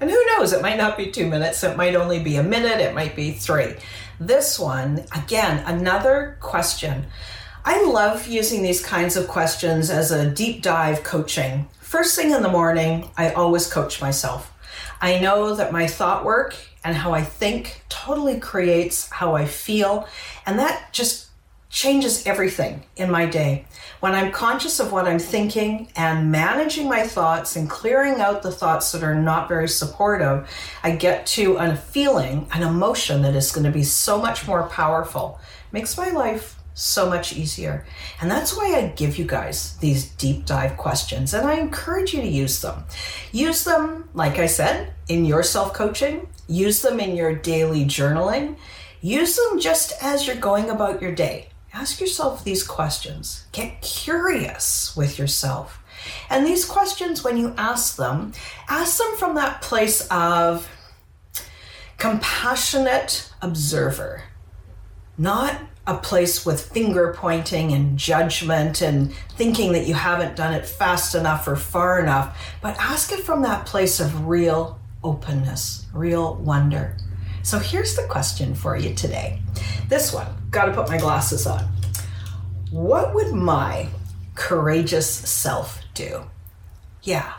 and who knows, it might not be two minutes, it might only be a minute, it might be three. This one, again, another question. I love using these kinds of questions as a deep dive coaching. First thing in the morning, I always coach myself. I know that my thought work and how I think totally creates how I feel, and that just changes everything in my day. When I'm conscious of what I'm thinking and managing my thoughts and clearing out the thoughts that are not very supportive, I get to a feeling, an emotion that is going to be so much more powerful. Makes my life so much easier. And that's why I give you guys these deep dive questions and I encourage you to use them. Use them, like I said, in your self coaching, use them in your daily journaling, use them just as you're going about your day ask yourself these questions. Get curious with yourself. And these questions, when you ask them, ask them from that place of compassionate observer, not a place with finger pointing and judgment and thinking that you haven't done it fast enough or far enough, but ask it from that place of real openness, real wonder. So here's the question for you today. This one, got to put my glasses on. What would my courageous self do? Yeah.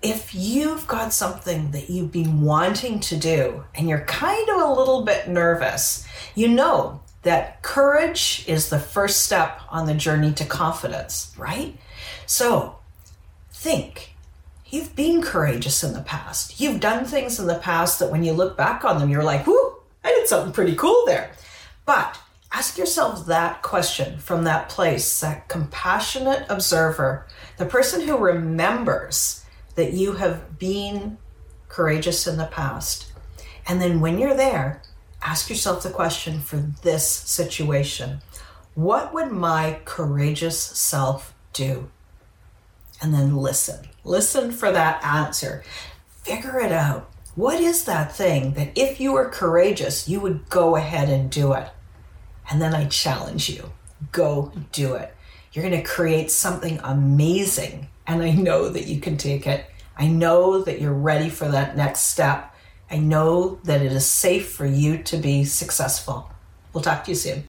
If you've got something that you've been wanting to do and you're kind of a little bit nervous, you know that courage is the first step on the journey to confidence, right? So think You've been courageous in the past. You've done things in the past that when you look back on them, you're like, whoo, something pretty cool there. But ask yourself that question from that place, that compassionate observer, the person who remembers that you have been courageous in the past. And then when you're there, ask yourself the question for this situation What would my courageous self do? And then listen Listen for that answer. Figure it out. What is that thing that if you were courageous, you would go ahead and do it? And then I challenge you go do it. You're going to create something amazing. And I know that you can take it. I know that you're ready for that next step. I know that it is safe for you to be successful. We'll talk to you soon.